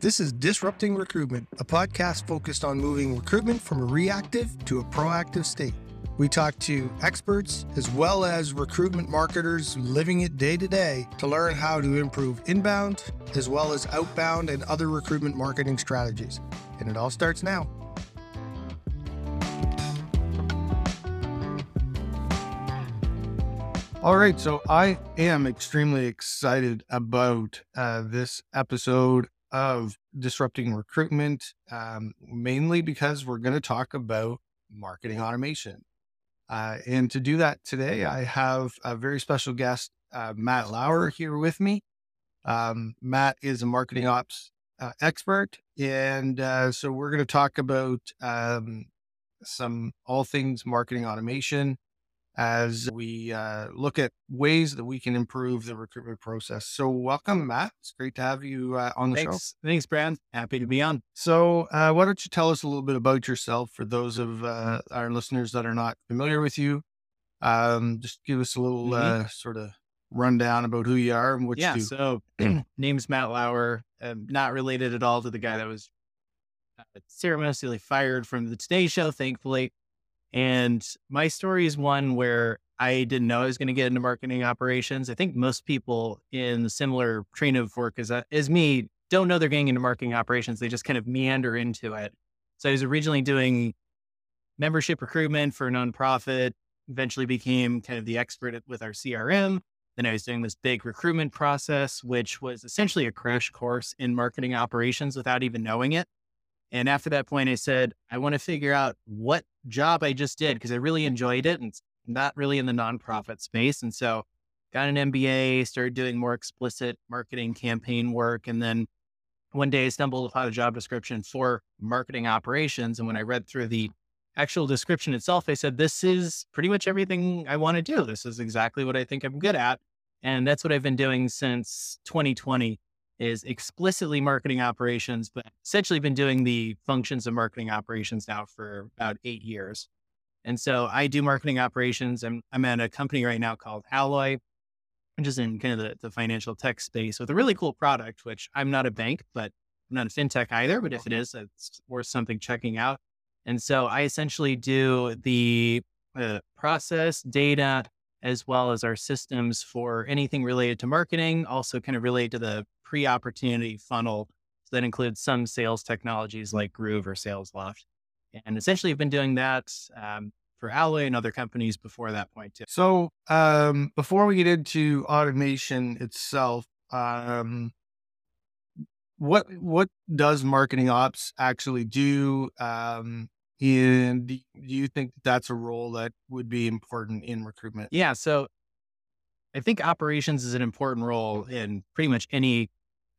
This is Disrupting Recruitment, a podcast focused on moving recruitment from a reactive to a proactive state. We talk to experts as well as recruitment marketers living it day to day to learn how to improve inbound as well as outbound and other recruitment marketing strategies. And it all starts now. All right, so I am extremely excited about uh, this episode of Disrupting Recruitment, um, mainly because we're going to talk about marketing automation. Uh, and to do that today, I have a very special guest, uh, Matt Lauer, here with me. Um, Matt is a marketing ops uh, expert. And uh, so we're going to talk about um, some all things marketing automation as we uh, look at ways that we can improve the recruitment process. So, welcome, Matt. It's great to have you uh, on the Thanks. show. Thanks, Brad. Happy to be on. So, uh, why don't you tell us a little bit about yourself for those of uh, our listeners that are not familiar with you? Um, just give us a little Mhm. uh, sort of rundown about who you are and what yeah. you do. So, name's Matt Lauer. Um, not related at all to the guy that was uh, ceremoniously fired from the Today Show, thankfully. And my story is one where I didn't know I was going to get into marketing operations. I think most people in similar train of work as, uh, as me don't know they're getting into marketing operations. They just kind of meander into it. So I was originally doing membership recruitment for a nonprofit, eventually became kind of the expert with our CRM. Then I was doing this big recruitment process, which was essentially a crash course in marketing operations without even knowing it. And after that point, I said, I want to figure out what job I just did because I really enjoyed it and not really in the nonprofit space. And so got an MBA, started doing more explicit marketing campaign work. And then one day I stumbled upon a job description for marketing operations. And when I read through the actual description itself, I said, this is pretty much everything I want to do. This is exactly what I think I'm good at. And that's what I've been doing since 2020 is explicitly marketing operations, but essentially been doing the functions of marketing operations now for about eight years. And so I do marketing operations. I'm, I'm at a company right now called Alloy, which is in kind of the, the financial tech space with a really cool product, which I'm not a bank, but I'm not a fintech either. But if it is, it's worth something checking out. And so I essentially do the uh, process, data, as well as our systems for anything related to marketing, also kind of related to the pre opportunity funnel. So that includes some sales technologies like Groove or SalesLoft. And essentially, I've been doing that um, for Alloy and other companies before that point, too. So, um, before we get into automation itself, um, what what does marketing ops actually do? Um, and do you think that's a role that would be important in recruitment? Yeah. So I think operations is an important role in pretty much any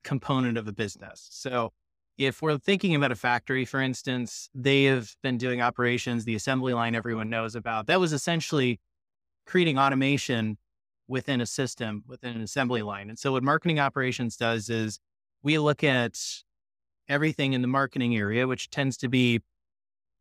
component of a business. So if we're thinking about a factory, for instance, they have been doing operations, the assembly line everyone knows about. That was essentially creating automation within a system, within an assembly line. And so what marketing operations does is we look at everything in the marketing area, which tends to be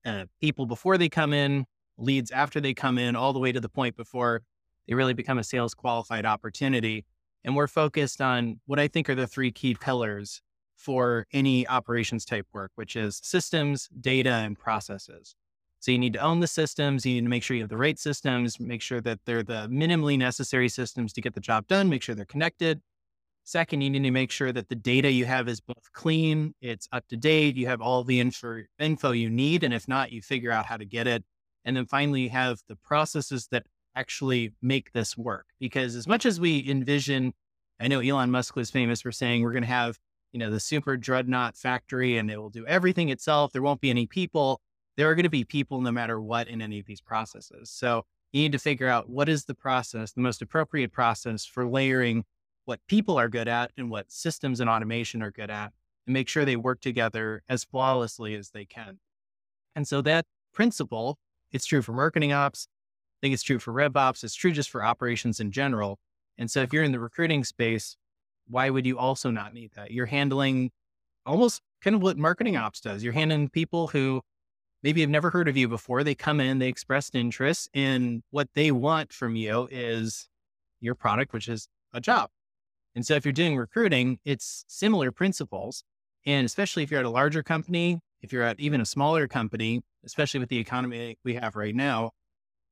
uh, people before they come in, leads after they come in, all the way to the point before they really become a sales qualified opportunity. And we're focused on what I think are the three key pillars for any operations type work, which is systems, data, and processes. So you need to own the systems. You need to make sure you have the right systems, make sure that they're the minimally necessary systems to get the job done, make sure they're connected. Second, you need to make sure that the data you have is both clean, it's up to date, you have all the info, info you need. And if not, you figure out how to get it. And then finally, you have the processes that actually make this work. Because as much as we envision, I know Elon Musk was famous for saying we're going to have, you know, the super dreadnought factory and it will do everything itself. There won't be any people. There are going to be people no matter what in any of these processes. So you need to figure out what is the process, the most appropriate process for layering what people are good at and what systems and automation are good at and make sure they work together as flawlessly as they can. And so that principle, it's true for marketing ops. I think it's true for rev ops. It's true just for operations in general. And so if you're in the recruiting space, why would you also not need that? You're handling almost kind of what marketing ops does. You're handling people who maybe have never heard of you before. They come in, they expressed interest, and what they want from you is your product, which is a job. And so if you're doing recruiting, it's similar principles. And especially if you're at a larger company, if you're at even a smaller company, especially with the economy we have right now,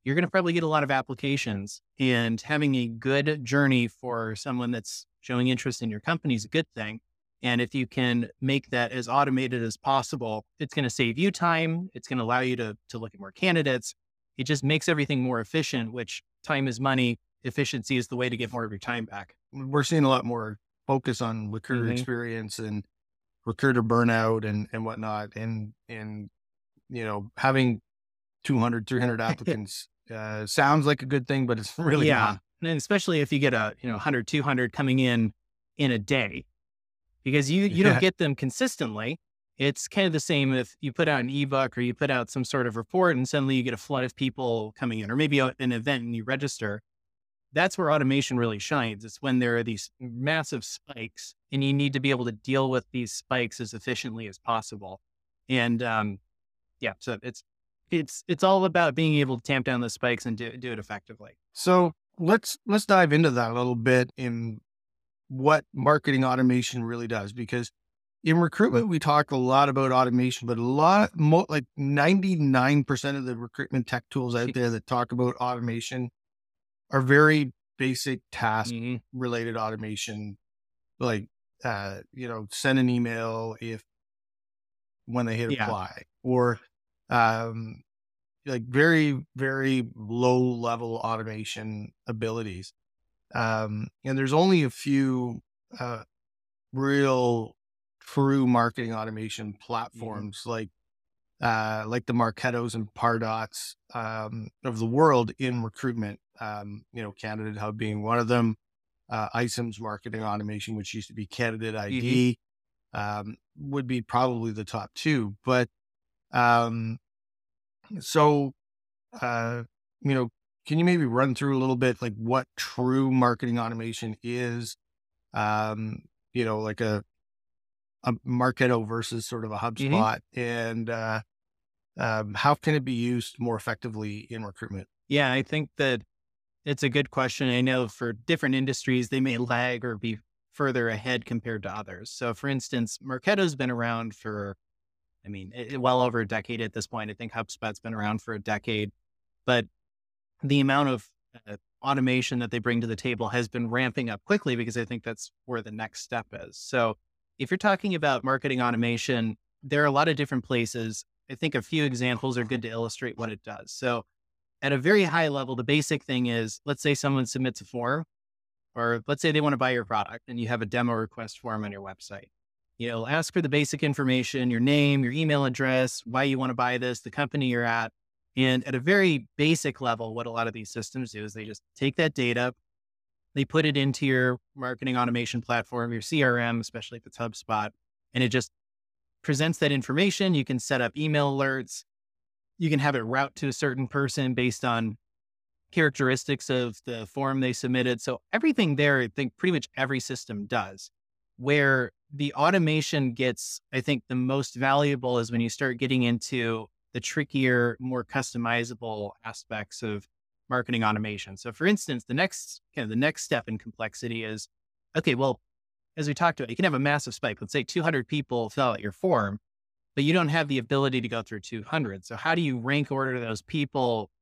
you're going to probably get a lot of applications. And having a good journey for someone that's showing interest in your company is a good thing. And if you can make that as automated as possible, it's going to save you time. It's going to allow you to, to look at more candidates. It just makes everything more efficient, which time is money. Efficiency is the way to get more of your time back. We're seeing a lot more focus on recruiter mm-hmm. experience and recruiter burnout and, and whatnot. And, and, you know, having 200, 300 applicants uh, sounds like a good thing, but it's really yeah. Not. And especially if you get a, you know, 100, 200 coming in in a day, because you, you yeah. don't get them consistently. It's kind of the same if you put out an ebook or you put out some sort of report and suddenly you get a flood of people coming in, or maybe an event and you register. That's where automation really shines. It's when there are these massive spikes and you need to be able to deal with these spikes as efficiently as possible. And um, yeah, so it's it's it's all about being able to tamp down the spikes and do, do it effectively. So let's let's dive into that a little bit in what marketing automation really does because in recruitment we talk a lot about automation but a lot mo- like 99% of the recruitment tech tools out there that talk about automation are very basic task mm-hmm. related automation like uh you know send an email if when they hit yeah. apply or um like very very low level automation abilities um, and there's only a few uh, real true marketing automation mm-hmm. platforms mm-hmm. like uh, like the Marketos and Pardots um, of the world in recruitment. Um, you know, Candidate Hub being one of them. Uh, marketing automation, which used to be Candidate ID, mm-hmm. um, would be probably the top two. But um, so, uh, you know, can you maybe run through a little bit like what true marketing automation is? Um, you know, like a a Marketo versus sort of a mm-hmm. HubSpot, mm-hmm. and uh, um, how can it be used more effectively in recruitment? Yeah, I think that it's a good question. I know for different industries, they may lag or be further ahead compared to others. So, for instance, Marketo's been around for, I mean, well over a decade at this point. I think HubSpot's been around for a decade, but the amount of uh, automation that they bring to the table has been ramping up quickly because I think that's where the next step is. So, if you're talking about marketing automation, there are a lot of different places. I think a few examples are good to illustrate what it does. So, at a very high level, the basic thing is let's say someone submits a form, or let's say they want to buy your product and you have a demo request form on your website. You know, ask for the basic information, your name, your email address, why you want to buy this, the company you're at, and at a very basic level, what a lot of these systems do is they just take that data, they put it into your marketing automation platform, your CRM, especially if it's HubSpot, and it just presents that information. You can set up email alerts. You can have it route to a certain person based on characteristics of the form they submitted. So everything there, I think pretty much every system does. Where the automation gets, I think, the most valuable is when you start getting into the trickier, more customizable aspects of marketing automation. So for instance, the next kind of the next step in complexity is, okay, well, as we talked about, you can have a massive spike. Let's say 200 people fill out your form, but you don't have the ability to go through 200. So how do you rank order those people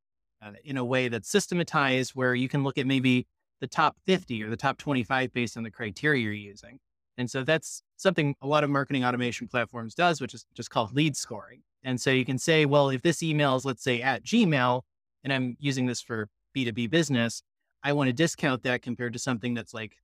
uh, in a way that's systematized where you can look at maybe the top 50 or the top 25 based on the criteria you're using? And so that's something a lot of marketing automation platforms does, which is just called lead scoring. And so you can say, well, if this email is, let's say, at Gmail, and I'm using this for B2B business, I want to discount that compared to something that's like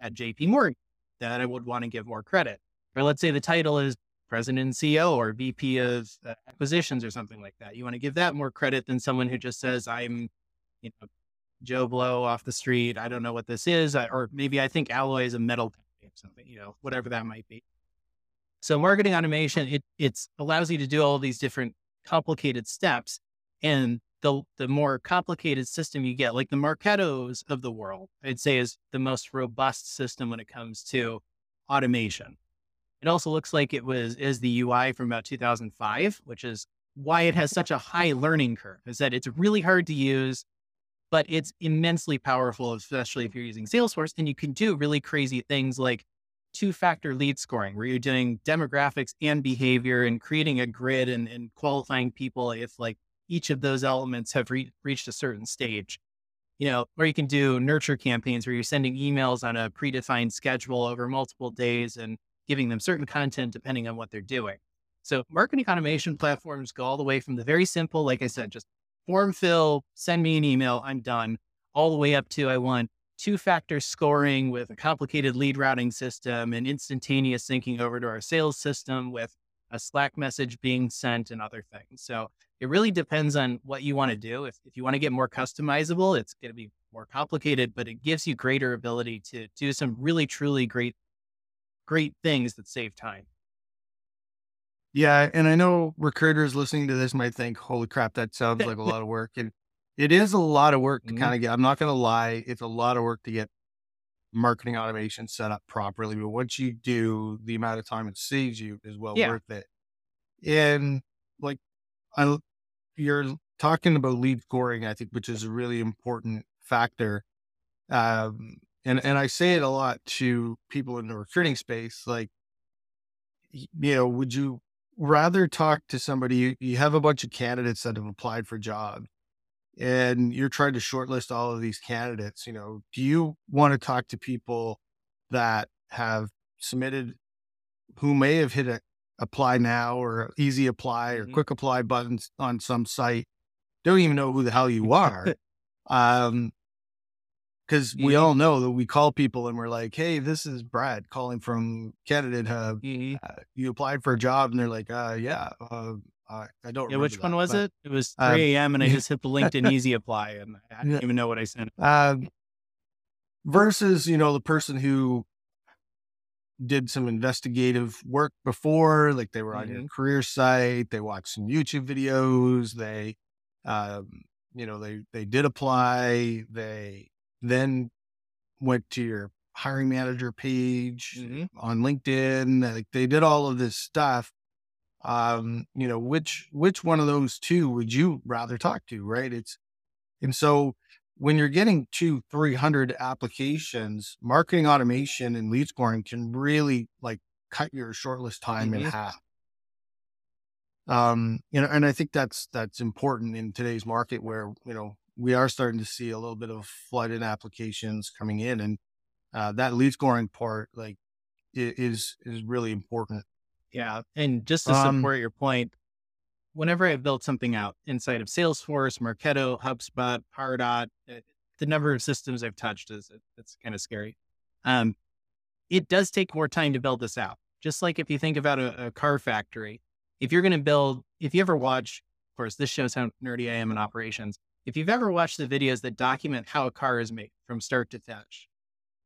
at JP Morgan that I would want to give more credit. Or let's say the title is president and CEO or VP of uh, acquisitions or something like that. You want to give that more credit than someone who just says, I'm, you know, Joe Blow off the street. I don't know what this is. Or maybe I think alloy is a metal or something, you know, whatever that might be. So marketing automation, it it's allows you to do all these different complicated steps. And the the more complicated system you get, like the Marketos of the world, I'd say is the most robust system when it comes to automation. It also looks like it was is the UI from about 2005, which is why it has such a high learning curve. Is that it's really hard to use, but it's immensely powerful, especially if you're using Salesforce. And you can do really crazy things like two factor lead scoring where you're doing demographics and behavior and creating a grid and, and qualifying people if like each of those elements have re- reached a certain stage. You know, or you can do nurture campaigns where you're sending emails on a predefined schedule over multiple days and giving them certain content depending on what they're doing. So marketing automation platforms go all the way from the very simple, like I said, just form fill, send me an email, I'm done, all the way up to I want two factor scoring with a complicated lead routing system and instantaneous syncing over to our sales system with a Slack message being sent and other things. So it really depends on what you want to do. If, if you want to get more customizable, it's going to be more complicated, but it gives you greater ability to do some really, truly great, great things that save time. Yeah. And I know recruiters listening to this might think, holy crap, that sounds like a lot of work. And it is a lot of work to Mhm. kind of get, I'm not going to lie, it's a lot of work to get marketing automation set up properly. But once you do, the amount of time it saves you is well Yeah. worth it. And like, I, you're talking about lead scoring, I think, which is a really important factor. Um, and, and I say it a lot to people in the recruiting space, like, you know, would you rather talk to somebody, you, you have a bunch of candidates that have applied for jobs and you're trying to shortlist all of these candidates, you know, do you want to talk to people that have submitted who may have hit a apply now or easy apply or Mhm. quick apply buttons on some site, don't even know who the hell you are. um, because we Mhm. all know that we call people and we're like, "Hey, this is Brad calling from Candidate Hub. Mhm. Uh, you applied for a job," and they're like, "Uh, yeah, uh, I, don't." Yeah, remember which one was but, it? It was um, 3 a.m. and I just hit the LinkedIn Easy Apply and I didn't even know what I sent. Um, versus, you know, the person who did some investigative work before, like they were on your Mhm. career site, they watched some YouTube videos, they, um, you know, they they did apply, they then went to your hiring manager page Mhm. on LinkedIn, like they did all of this stuff. Um, you know, which which one of those two would you rather talk to, right? It's and so when you're getting two, 300 applications, marketing automation and lead scoring can really like cut your shortlist time in Mhm. half. Um, you know, and I think that's that's important in today's market where, you know, we are starting to see a little bit of flood in applications coming in and uh, that lead scoring part like is is really important. Yeah. And just to Um, support your point, whenever I've built something out inside of Salesforce, Marketo, HubSpot, Pardot, uh, the number of systems I've touched is it's kind of scary. Um, it does take more time to build this out. Just like if you think about a, a car factory, if you're going to build, if you ever watch, of course, this shows how nerdy I am in operations. If you've ever watched the videos that document how a car is made from start to finish,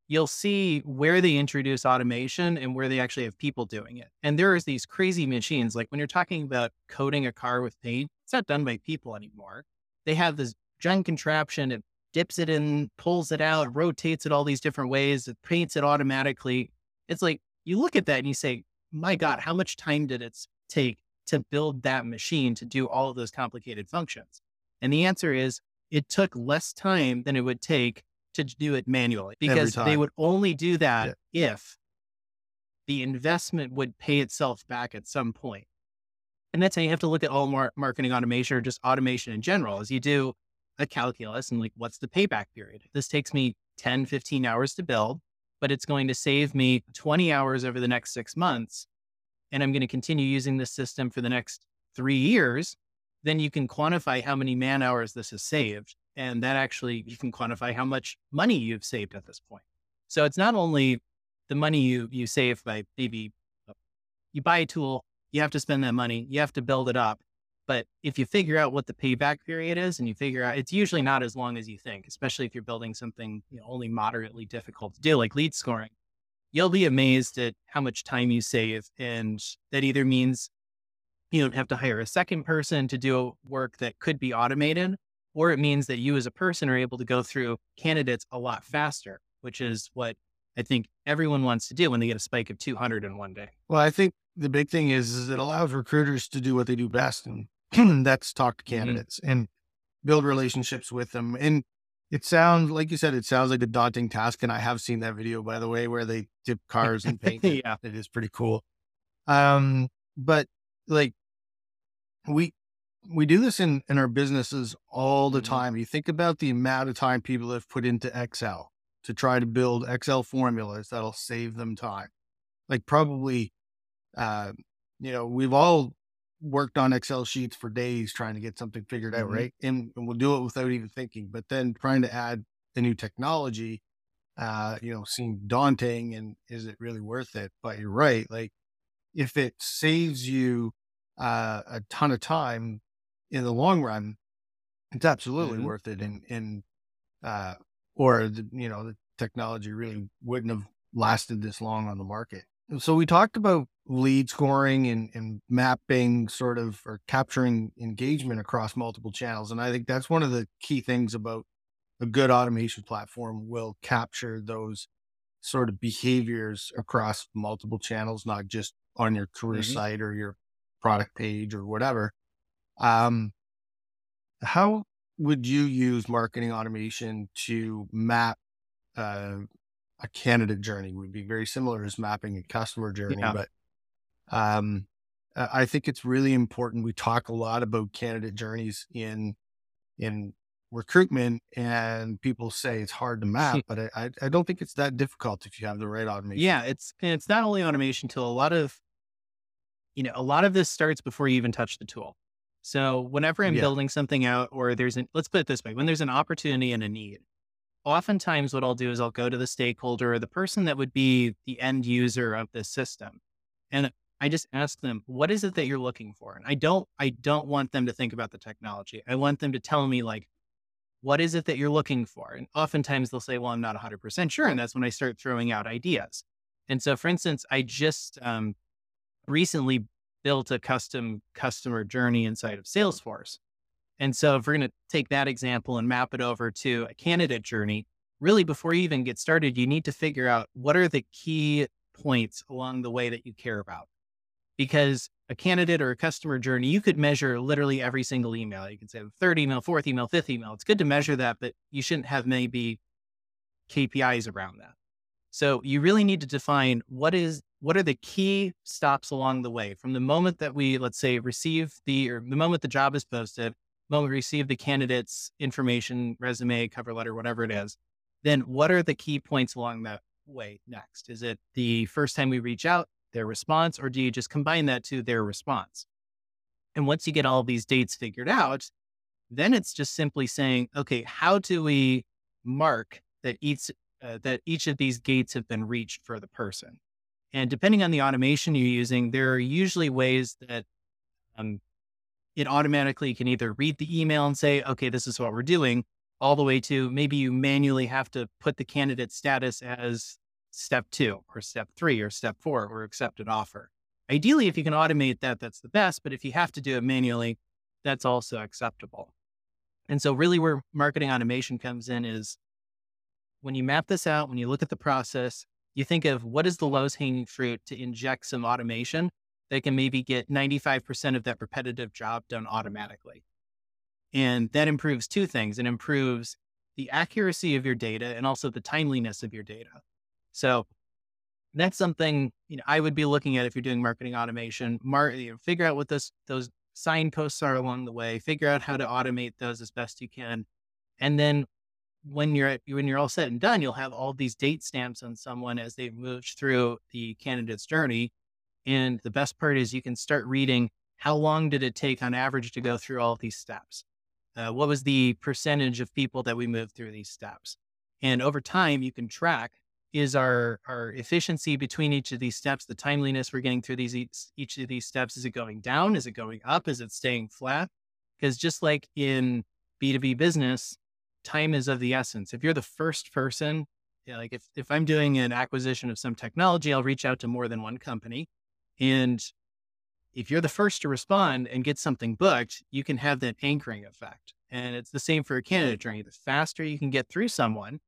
you'll see where they introduce automation and where they actually have people doing it. And there is these crazy machines. Like when you're talking about coating a car with paint, it's not done by people anymore. They have this giant contraption. It dips it in, pulls it out, rotates it all these different ways. It paints it automatically. It's like you look at that and you say, my God, how much time did it take to build that machine to do all of those complicated functions? And the answer is it took less time than it would take to do it manually because they would only do that if the investment would pay itself back at some point. And that's how you have to look at all mar- marketing automation or just automation in general as you do a calculus and like, what's the payback period? This takes me 10, 15 hours to build, but it's going to save me 20 hours over the next six months. And I'm going to continue using this system for the next three years. Then you can quantify how many man hours this has saved. And that actually, you can quantify how much money you've saved at this point. So it's not only the money you, you save by maybe uh, you buy a tool, you have to spend that money, you have to build it up. But if you figure out what the payback period is and you figure out it's usually not as long as you think, especially if you're building something you know, only moderately difficult to do, like lead scoring, you'll be amazed at how much time you save. And that either means you don't have to hire a second person to do work that could be automated, or it means that you as a person are able to go through candidates a lot faster, which is what I think everyone wants to do when they get a spike of 200 in one day. Well, I think the big thing is, is it allows recruiters to do what they do best, and that's talk to Mhm. candidates and build relationships with them. And It sounds like you said. It sounds like a daunting task, and I have seen that video, by the way, where they dip cars in paint. yeah, it is pretty cool. Um, but like we we do this in in our businesses all the Mhm. time. You think about the amount of time people have put into Excel to try to build Excel formulas that'll save them time. Like probably, uh, you know, we've all worked on Excel sheets for days trying to get something figured out, Mhm. right? And, and we'll do it without even thinking. But then trying to add the new technology, uh, you know, seemed daunting. And is it really worth it? But you're right. Like if it saves you uh, a ton of time in the long run, it's absolutely Mhm. worth it. And and uh, or the, you know the technology really wouldn't have lasted this long on the market. So we talked about lead scoring and, and mapping sort of or capturing engagement across multiple channels. And I think that's one of the key things about a good automation platform will capture those sort of behaviors across multiple channels, not just on your career Mhm. site or your product page or whatever. Um, how would you use marketing automation to map uh, a candidate journey? Would be very similar as mapping a customer journey, Yeah. but um, uh, I think it's really important. We talk a lot about candidate journeys in in recruitment, and people say it's hard to map, but I, I don't think it's that difficult if you have the right automation. yeah. It's and it's not only automation tool. A lot of you know, a lot of this starts before you even touch the tool. So whenever I'm Yeah. building something out, or there's an let's put it this way, when there's an opportunity and a need, oftentimes what I'll do is I'll go to the stakeholder or the person that would be the end user of this system. And I just ask them, what is it that you're looking for? And I don't I don't want them to think about the technology. I want them to tell me like, what is it that you're looking for? And oftentimes they'll say, well, I'm not 100% sure. And that's when I start throwing out ideas. And so, for instance, I just um, recently built a custom customer journey inside of Salesforce. And so, if we're going to take that example and map it over to a candidate journey, really before you even get started, you need to figure out what are the key points along the way that you care about. Because a candidate or a customer journey, you could measure literally every single email. You can say third email, fourth email, fifth email. It's good to measure that, but you shouldn't have maybe KPIs around that. So you really need to define what is what are the key stops along the way from the moment that we let's say receive the or the moment the job is posted, moment we receive the candidate's information, resume, cover letter, whatever it is. Then what are the key points along that way next? Is it the first time we reach out, their response, or do you just combine that to their response? And once you get all these dates figured out, then it's just simply saying, okay, how do we mark that each uh, that each of these gates have been reached for the person? And depending on the automation you're using, there are usually ways that um, it automatically can either read the email and say, okay, this is what we're doing, all the way to maybe you manually have to put the candidate status as step two or step three or step four or accepted offer. Ideally, if you can automate that, that's the best. But if you have to do it manually, that's also acceptable. And so, really, where marketing automation comes in is when you map this out, when you look at the process, you think of what is the lowest hanging fruit to inject some automation that can maybe get 95% of that repetitive job done automatically. And that improves two things it improves the accuracy of your data and also the timeliness of your data. So, that's something you know I would be looking at if you're doing marketing automation. Mar- you know, figure out what those those signposts are along the way. Figure out how to automate those as best you can, and then when you're at, when you're all said and done, you'll have all these date stamps on someone as they've moved through the candidate's journey. And the best part is you can start reading how long did it take on average to go through all these steps. Uh, what was the percentage of people that we moved through these steps? And over time, you can track is our our efficiency between each of these steps, the timeliness we're getting through these each, each of these steps. Is it going down? Is it going up? Is it staying flat? Because just like in B2B business, time is of the essence. If you're the first person, know, like if, if I'm doing an acquisition of some technology, I'll reach out to more than one company. And if you're the first to respond and get something booked, you can have that anchoring effect. And it's the same for a candidate journey. The faster you can get through someone,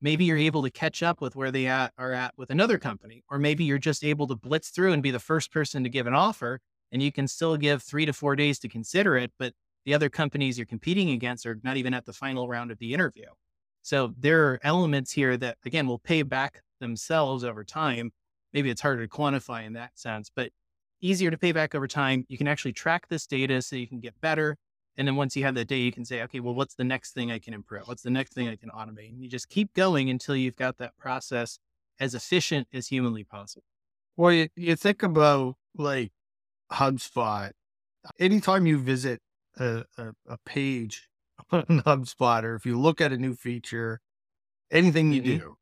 maybe you're able to catch up with where they at, are at with another company, or maybe you're just able to blitz through and be the first person to give an offer, and you can still give three to four days to consider it, but the other companies you're competing against are not even at the final round of the interview. So there are elements here that, again, will pay back themselves over time. Maybe it's harder to quantify in that sense, but easier to pay back over time. You can actually track this data so you can get better. And then once you have that data, you can say, okay, well, what's the next thing I can improve? What's the next thing I can automate? And you just keep going until you've got that process as efficient as humanly possible. Well, you, you think about like HubSpot. Anytime you visit a, a, a page on HubSpot, or if you look at a new feature, anything you mm-hmm. do,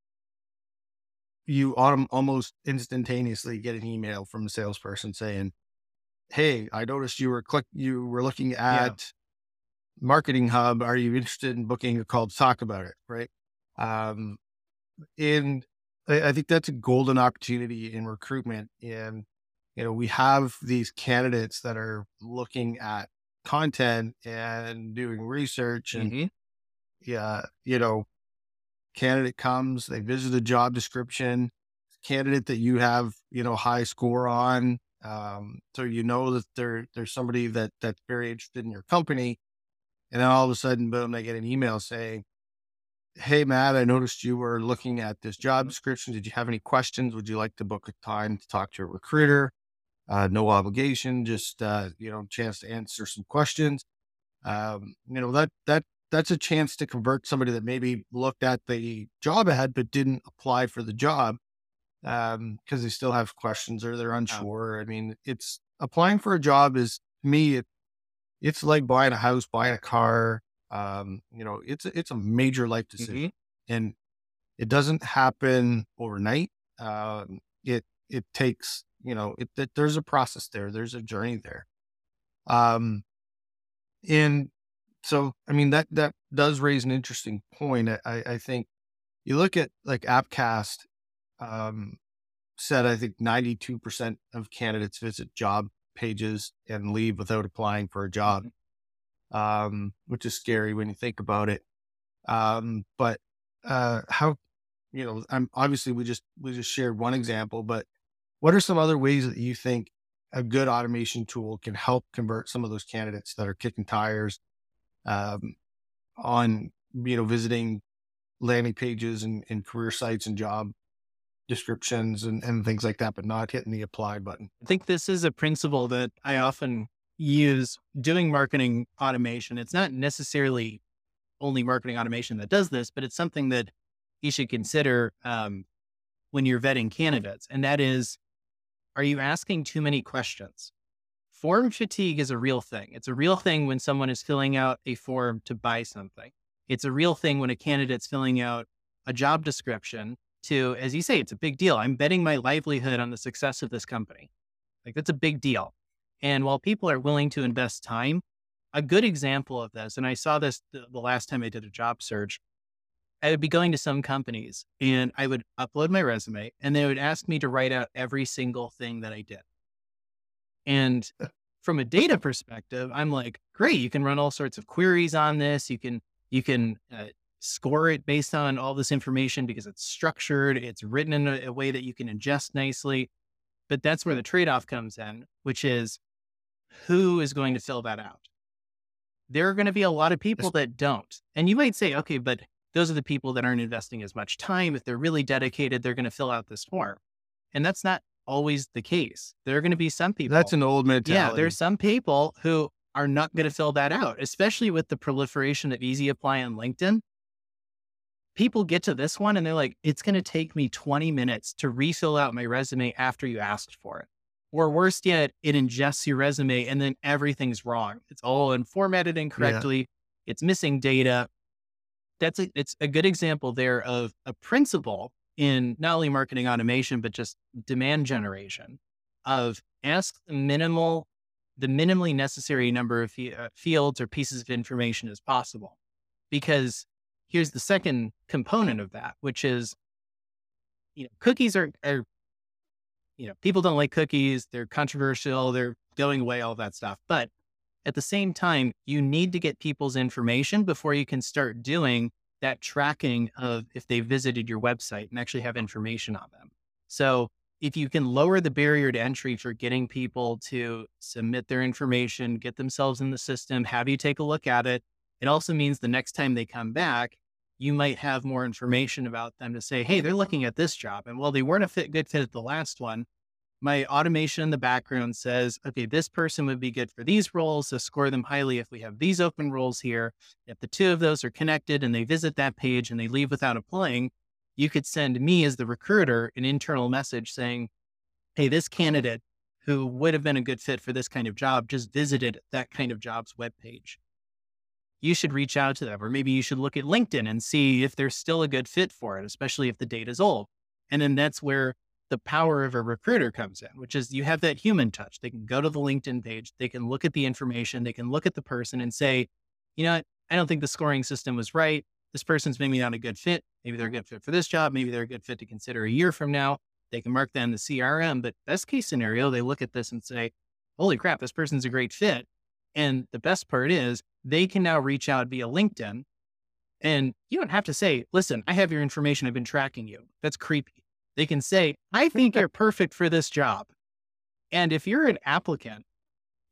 you autom- almost instantaneously get an email from a salesperson saying, "Hey, I noticed you were click you were looking at yeah. Marketing Hub. Are you interested in booking a call to talk about it?" Right. Um, and I, I think that's a golden opportunity in recruitment. And you know, we have these candidates that are looking at content and doing research and mm-hmm. yeah, you know, candidate comes, they visit the job description, candidate that you have, you know, high score on. Um, so you know that there there's somebody that that's very interested in your company. And then all of a sudden, boom, they get an email saying, Hey Matt, I noticed you were looking at this job mm-hmm. description. Did you have any questions? Would you like to book a time to talk to a recruiter? Uh, no obligation, just uh, you know, chance to answer some questions. Um, you know, that that that's a chance to convert somebody that maybe looked at the job ad but didn't apply for the job um, because they still have questions or they're unsure. I mean, it's applying for a job is to me. It, it's like buying a house, buying a car. Um, you know, it's it's a major life decision, mm-hmm. and it doesn't happen overnight. Um, it it takes you know it, it, there's a process there. There's a journey there. Um, and so, I mean, that, that does raise an interesting point. I, I think you look at like Appcast, um, said, I think 92% of candidates visit job pages and leave without applying for a job, mm-hmm. um, which is scary when you think about it. Um, but, uh, how, you know, I'm obviously we just, we just shared one example, but what are some other ways that you think a good automation tool can help convert some of those candidates that are kicking tires um, on you know visiting landing pages and, and career sites and job descriptions and, and things like that, but not hitting the apply button. I think this is a principle that I often use doing marketing automation. It's not necessarily only marketing automation that does this, but it's something that you should consider um, when you're vetting candidates. And that is, are you asking too many questions? form fatigue is a real thing. It's a real thing when someone is filling out a form to buy something. It's a real thing when a candidate's filling out a job description to, as you say, it's a big deal. I'm betting my livelihood on the success of this company. Like that's a big deal. And while people are willing to invest time, a good example of this, and I saw this the, last time I did a job search, I would be going to some companies and I would upload my resume and they would ask me to write out every single thing that I did. And from a data perspective, I'm like, great, you can run all sorts of queries on this. You can, you can uh, score it based on all this information because it's structured, it's written in a, a way that you can ingest nicely. But that's where the trade off comes in, which is who is going to fill that out? There are going to be a lot of people that don't. And you might say, okay, but those are the people that aren't investing as much time. If they're really dedicated, they're going to fill out this form. And that's not always the case. There are going to be some people. That's an old mentality. Yeah, there's some people who are not going to fill that out, especially with the proliferation of easy apply on LinkedIn. People get to this one and they're like, it's going to take me 20 minutes to refill out my resume after you asked for it. Or worse yet, it ingests your resume and then everything's wrong. It's all formatted incorrectly. Yeah. It's missing data. That's a, it's a good example there of a principle in not only marketing automation, but just demand generation of ask the minimal, the minimally necessary number of uh, fields or pieces of information as possible. Because here's the second component of that, which is, you know, cookies are, are, you know, people don't like cookies. They're controversial. They're going away, all that stuff. But at the same time, you need to get people's information before you can start doing that tracking of if they visited your website and actually have information on them. So if you can lower the barrier to entry for getting people to submit their information, get themselves in the system, have you take a look at it, it also means the next time they come back, you might have more information about them to say, hey, they're looking at this job. And while they weren't a fit, good fit at the last one, my automation in the background says, okay, this person would be good for these roles. So score them highly if we have these open roles here. If the two of those are connected and they visit that page and they leave without applying, you could send me as the recruiter an internal message saying, hey, this candidate who would have been a good fit for this kind of job just visited that kind of job's webpage you should reach out to them. Or maybe you should look at LinkedIn and see if they're still a good fit for it, especially if the data is old. And then that's where the power of a recruiter comes in, which is you have that human touch. They can go to the LinkedIn page, they can look at the information, they can look at the person and say, you know what, I don't think the scoring system was right. This person's maybe not a good fit. Maybe they're a good fit for this job. Maybe they're a good fit to consider a year from now. They can mark that in the CRM. But best case scenario, they look at this and say, holy crap, this person's a great fit. And the best part is they can now reach out via LinkedIn and you don't have to say, listen, I have your information. I've been tracking you. That's creepy. They can say, I think you're perfect for this job. And if you're an applicant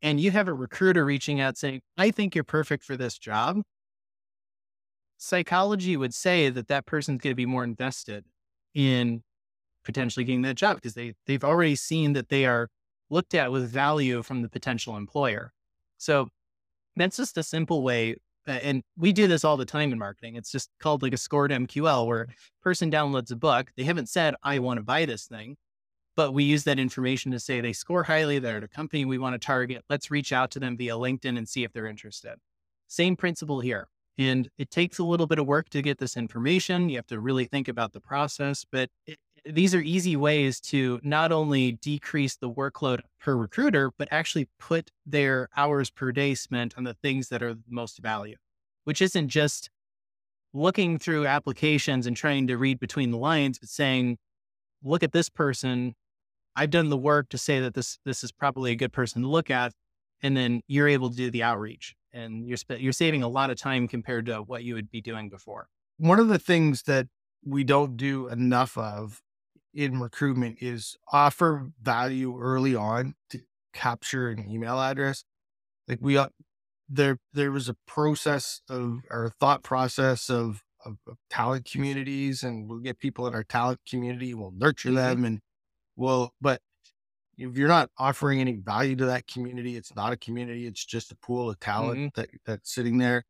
and you have a recruiter reaching out saying, I think you're perfect for this job, psychology would say that that person's going to be more invested in potentially getting that job because they, they've already seen that they are looked at with value from the potential employer. So that's just a simple way. And we do this all the time in marketing. It's just called like a scored MQL where person downloads a book. They haven't said, I want to buy this thing, but we use that information to say they score highly. They're at a company we want to target. Let's reach out to them via LinkedIn and see if they're interested. Same principle here. And it takes a little bit of work to get this information. You have to really think about the process, but it, these are easy ways to not only decrease the workload per recruiter, but actually put their hours per day spent on the things that are most value, which isn't just looking through applications and trying to read between the lines, but saying, look at this person. I've done the work to say that this this is probably a good person to look at, and then you're able to do the outreach, and you're sp- you're saving a lot of time compared to what you would be doing before. One of the things that we don't do enough of in recruitment is offer value early on to capture an email address. Like we, uh, there, there was a process of our thought process of, of, of, talent communities and we'll get people in our talent community, we'll nurture mm-hmm. them and we'll, but if you're not offering any value to that community, it's not a community. It's just a pool of talent mm-hmm. that that's sitting there.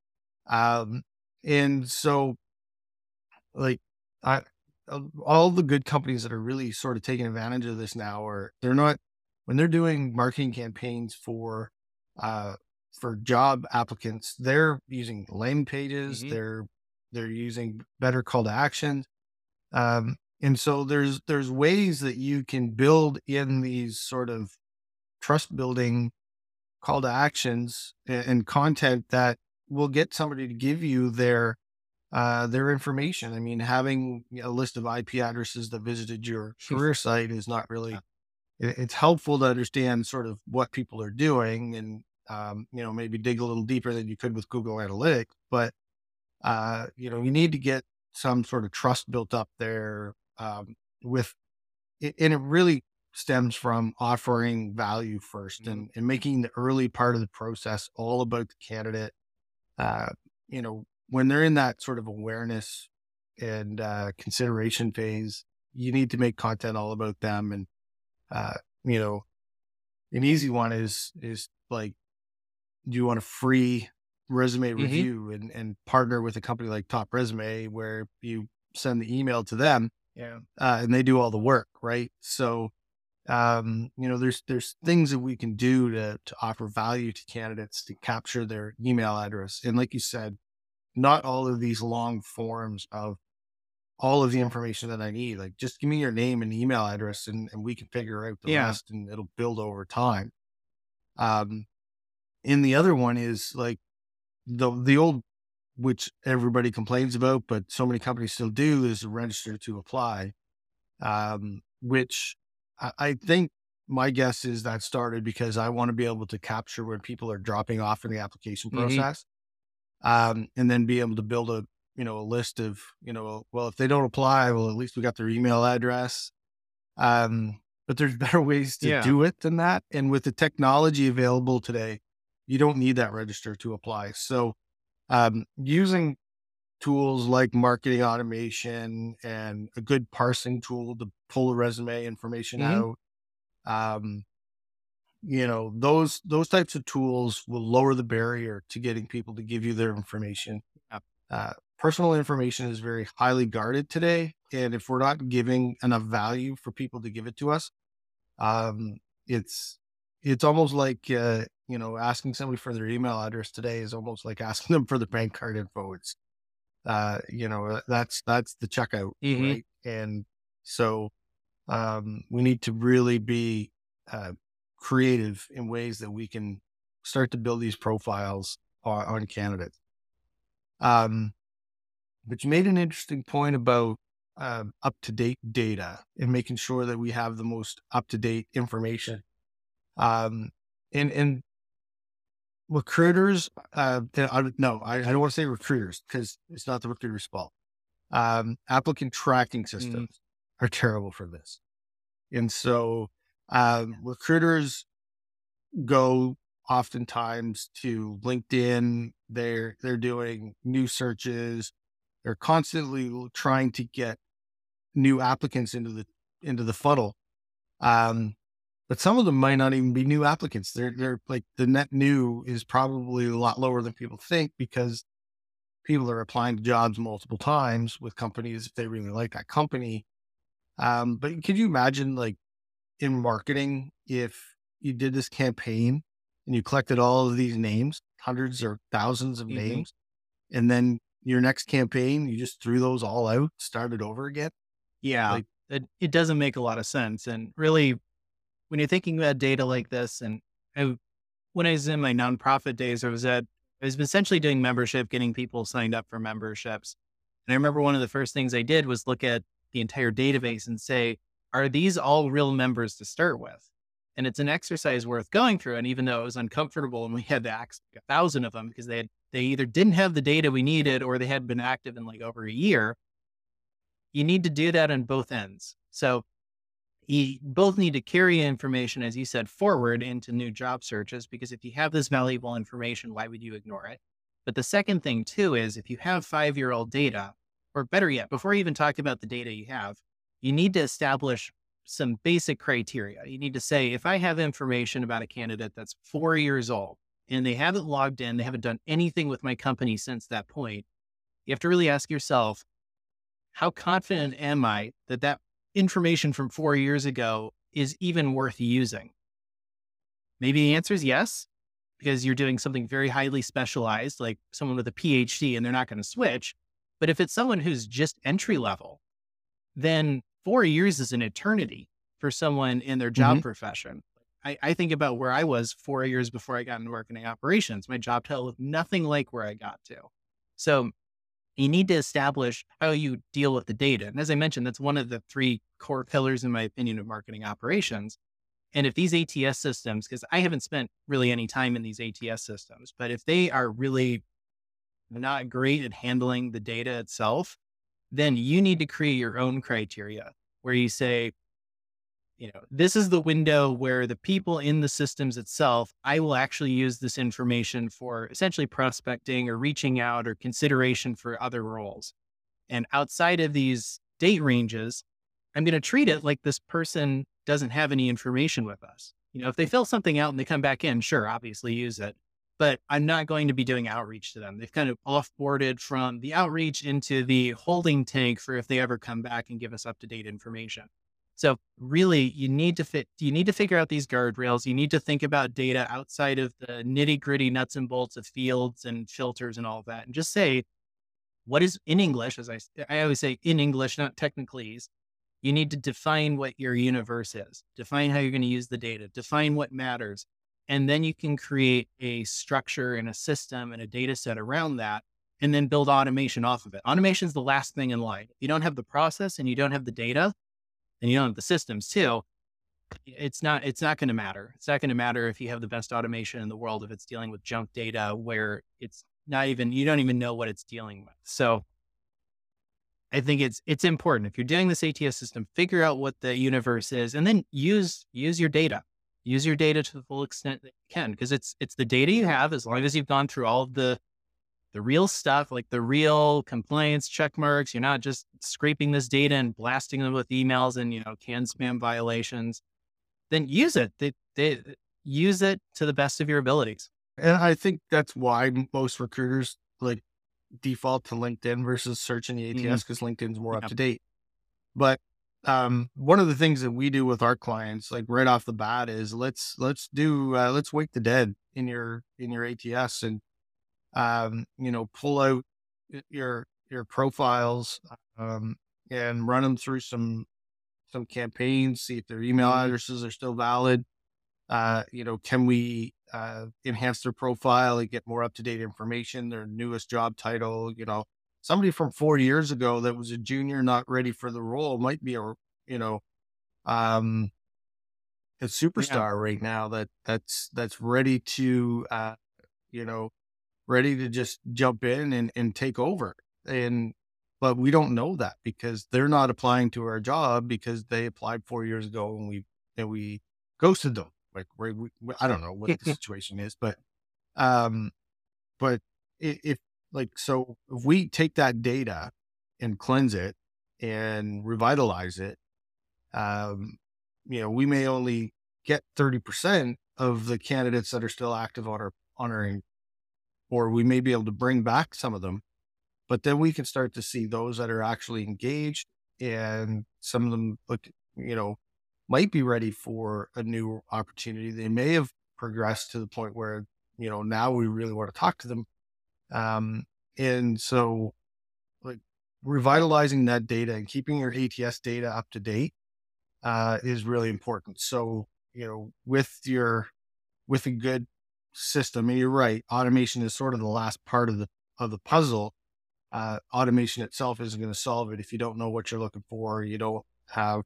Um, and so like I, all the good companies that are really sort of taking advantage of this now are they're not when they're doing marketing campaigns for uh for job applicants they're using landing pages mm-hmm. they're they're using better call to action um and so there's there's ways that you can build in these sort of trust building call to actions and, and content that will get somebody to give you their uh, their information. I mean, having a list of IP addresses that visited your career site is not really. It's helpful to understand sort of what people are doing, and um, you know maybe dig a little deeper than you could with Google Analytics. But uh, you know, you need to get some sort of trust built up there um, with, and it really stems from offering value 1st mm-hmm. and, and making the early part of the process all about the candidate. Uh, you know, when they're in that sort of awareness and uh, consideration phase, you need to make content all about them. And, uh, you know, an easy one is, is like, do you want a free resume mm-hmm. review and, and partner with a company like Top Resume where you send the email to them yeah. Uh, and they do all the work. Right. So, um, you know, there's, there's things that we can do to, to offer value to candidates to capture their email address. And like you said, not all of these long forms of all of the information that I need. Like just give me your name and email address and, and we can figure out the yeah. rest and it'll build over time. Um and the other one is like the the old which everybody complains about, but so many companies still do is register to apply. Um, which I, I think my guess is that started because I want to be able to capture when people are dropping off in the application mm-hmm. process um, and then be able to build a you know a list of you know well if they don't apply well at least we got their email address um, but there's better ways to yeah. do it than that and with the technology available today you don't need that register to apply so um, using tools like marketing automation and a good parsing tool to pull the resume information Mhm. out. Um, you know, those those types of tools will lower the barrier to getting people to give you their information. Uh, personal information is very highly guarded today, and if we're not giving enough value for people to give it to us, um, it's it's almost like uh, you know asking somebody for their email address today is almost like asking them for the bank card info. It's uh, you know uh, that's that's the checkout, Mhm. right? And so um, we need to really be uh, creative in ways that we can start to build these profiles on, on candidates. Um, but you made an interesting point about um, up to date data and making sure that we have the most up to date information. Um, and and recruiters, uh, I, no, I, I don't want to say recruiters because it's not the recruiter's fault. Um, applicant tracking systems are terrible for this, and so um, recruiters go oftentimes to LinkedIn. They're they're doing new searches. They're constantly trying to get new applicants into the into the funnel. Um, but some of them might not even be new applicants. They're they're like the net new is probably a lot lower than people think because people are applying to jobs multiple times with companies if they really like that company. Um, but could you imagine like in marketing if you did this campaign and you collected all of these names, hundreds or thousands of Mhm. names, and then your next campaign, you just threw those all out, started over again? Yeah, Like- it, it doesn't make a lot of sense. And really, when you're thinking about data like this, and I, when I was in my nonprofit days, I was at, I was essentially doing membership, getting people signed up for memberships. And I remember one of the first things I did was look at the entire database and say, are these all real members to start with? And it's an exercise worth going through. And even though it was uncomfortable and we had to ask a thousand of them because they had, they either didn't have the data we needed or they had been active in like over a year, you need to do that on both ends. So you both need to carry information, as you said, forward into new job searches, because if you have this valuable information, why would you ignore it? But the second thing too is if you have five year old data, or better yet, before you even talk about the data you have, you need to establish some basic criteria. You need to say, if I have information about a candidate that's four years old and they haven't logged in, they haven't done anything with my company since that point, you have to really ask yourself, how confident am I that that information from four years ago is even worth using? Maybe the answer is yes, because you're doing something very highly specialized, like someone with a PhD, and they're not going to switch. But if it's someone who's just entry level, then four years is an eternity for someone in their job mm-hmm. profession. I, I think about where I was four years before I got into marketing operations. My job title was nothing like where I got to. So you need to establish how you deal with the data. And as I mentioned, that's one of the three core pillars, in my opinion, of marketing operations. And if these ATS systems, because I haven't spent really any time in these ATS systems, but if they are really not great at handling the data itself, then you need to create your own criteria where you say, you know, this is the window where the people in the systems itself, I will actually use this information for essentially prospecting or reaching out or consideration for other roles. And outside of these date ranges, I'm going to treat it like this person doesn't have any information with us. You know, if they fill something out and they come back in, sure, obviously use it. But I'm not going to be doing outreach to them. They've kind of offboarded from the outreach into the holding tank for if they ever come back and give us up to date information. So really, you need to fit. You need to figure out these guardrails. You need to think about data outside of the nitty gritty nuts and bolts of fields and filters and all that, and just say what is in English. As I I always say, in English, not technicalese. You need to define what your universe is. Define how you're going to use the data. Define what matters, and then you can create a structure and a system and a data set around that, and then build automation off of it. Automation is the last thing in line. If you don't have the process and you don't have the data, and you don't have the systems too, it's not it's not going to matter. It's not going to matter if you have the best automation in the world if it's dealing with junk data where it's not even you don't even know what it's dealing with. So I think it's it's important if you're doing this ATS system, figure out what the universe is, and then use use your data. Use your data to the full extent that you can, because it's it's the data you have. As long as you've gone through all of the the real stuff, like the real compliance check marks. You're not just scraping this data and blasting them with emails and, you know, CAN-SPAM violations. Then use it. They, they use it to the best of your abilities. And I think that's why most recruiters like default to LinkedIn versus searching the ATS because mm-hmm. LinkedIn's more up to date. But um, one of the things that we do with our clients, like right off the bat, is let's let's do uh, let's wake the dead in your in your ATS and um, you know pull out your your profiles um, and run them through some some campaigns, see if their email mm-hmm. addresses are still valid. Uh, you know, can we uh, enhance their profile and get more up to date information, their newest job title, you know, somebody from four years ago that was a junior, not ready for the role might be a, you know, um, a superstar yeah. right now that that's, that's ready to, uh, you know, ready to just jump in and, and take over. And, but we don't know that because they're not applying to our job because they applied four years ago and we, and we ghosted them. Like we, we I don't know what the situation is, but, um, but if like, so if we take that data and cleanse it and revitalize it, um, you know, we may only get 30% of the candidates that are still active on our, on our, or we may be able to bring back some of them, but then we can start to see those that are actually engaged and some of them look, you know, might be ready for a new opportunity. They may have progressed to the point where, you know, now we really want to talk to them um, and so, like revitalizing that data and keeping your ATS data up to date uh, is really important. So, you know, with your with a good system, and you're right, automation is sort of the last part of the of the puzzle. Uh, automation itself isn't going to solve it if you don't know what you're looking for. You don't have,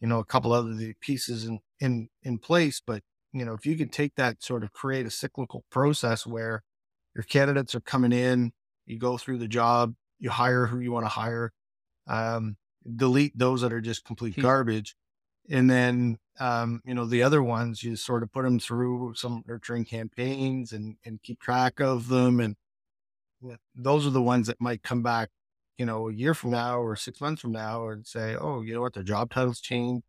you know, a couple other pieces in in in place. But you know, if you can take that sort of create a cyclical process where your candidates are coming in, you go through the job, you hire who you want to hire, um, delete those that are just complete hmm. garbage. And then, um, you know, the other ones, you sort of put them through some nurturing campaigns and, and keep track of them. And those are the ones that might come back, you know, a year from now or six months from now and say, oh, you know what, their job titles changed.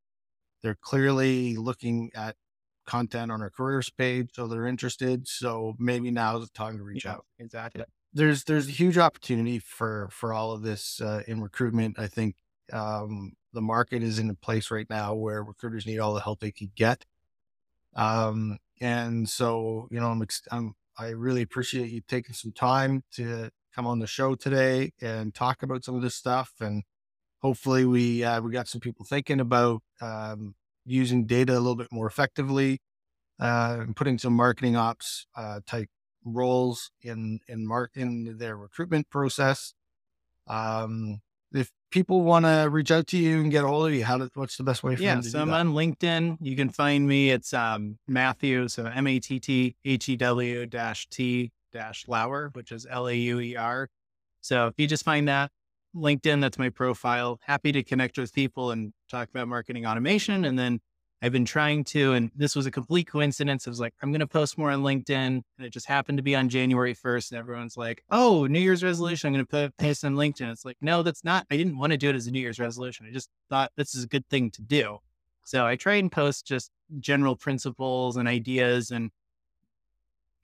They're clearly looking at content on our careers page, so they're interested. So maybe now is the time to reach yeah, out. Exactly. There's there's a huge opportunity for for all of this uh, in recruitment. I think um, the market is in a place right now where recruiters need all the help they can get. Um, and so you know, I'm, I'm I really appreciate you taking some time to come on the show today and talk about some of this stuff and hopefully we uh, we got some people thinking about um, using data a little bit more effectively, uh, and putting some marketing ops uh, type roles in in mark in their recruitment process. Um, if people want to reach out to you and get a hold of you, how do, what's the best way for yeah, them to so I'm on LinkedIn. You can find me. It's um, Matthew, so M A T T H E W dash T dash Lauer, which is L A U E R. So if you just find that, LinkedIn, that's my profile. Happy to connect with people and talk about marketing automation. And then I've been trying to, and this was a complete coincidence. I was like, I'm going to post more on LinkedIn. And it just happened to be on January 1st. And everyone's like, oh, New Year's resolution. I'm going to put post on LinkedIn. It's like, no, that's not, I didn't want to do it as a New Year's resolution. I just thought this is a good thing to do. So I try and post just general principles and ideas and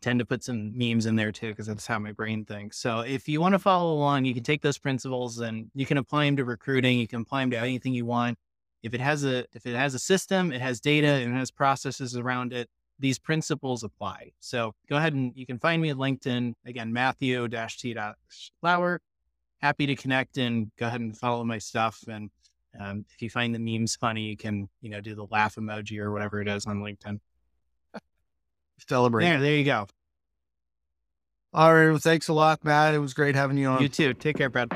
tend to put some memes in there too, because that's how my brain thinks. So if you want to follow along, you can take those principles and you can apply them to recruiting. You can apply them to anything you want. If it has a if it has a system, it has data, and it has processes around it. These principles apply. So go ahead and you can find me at LinkedIn again, Matthew T Lauer. Happy to connect and go ahead and follow my stuff. And um, if you find the memes funny, you can you know do the laugh emoji or whatever it is on LinkedIn. Celebrate. There, there you go. All right. Well, thanks a lot, Matt. It was great having you on. You too. Take care, Brad.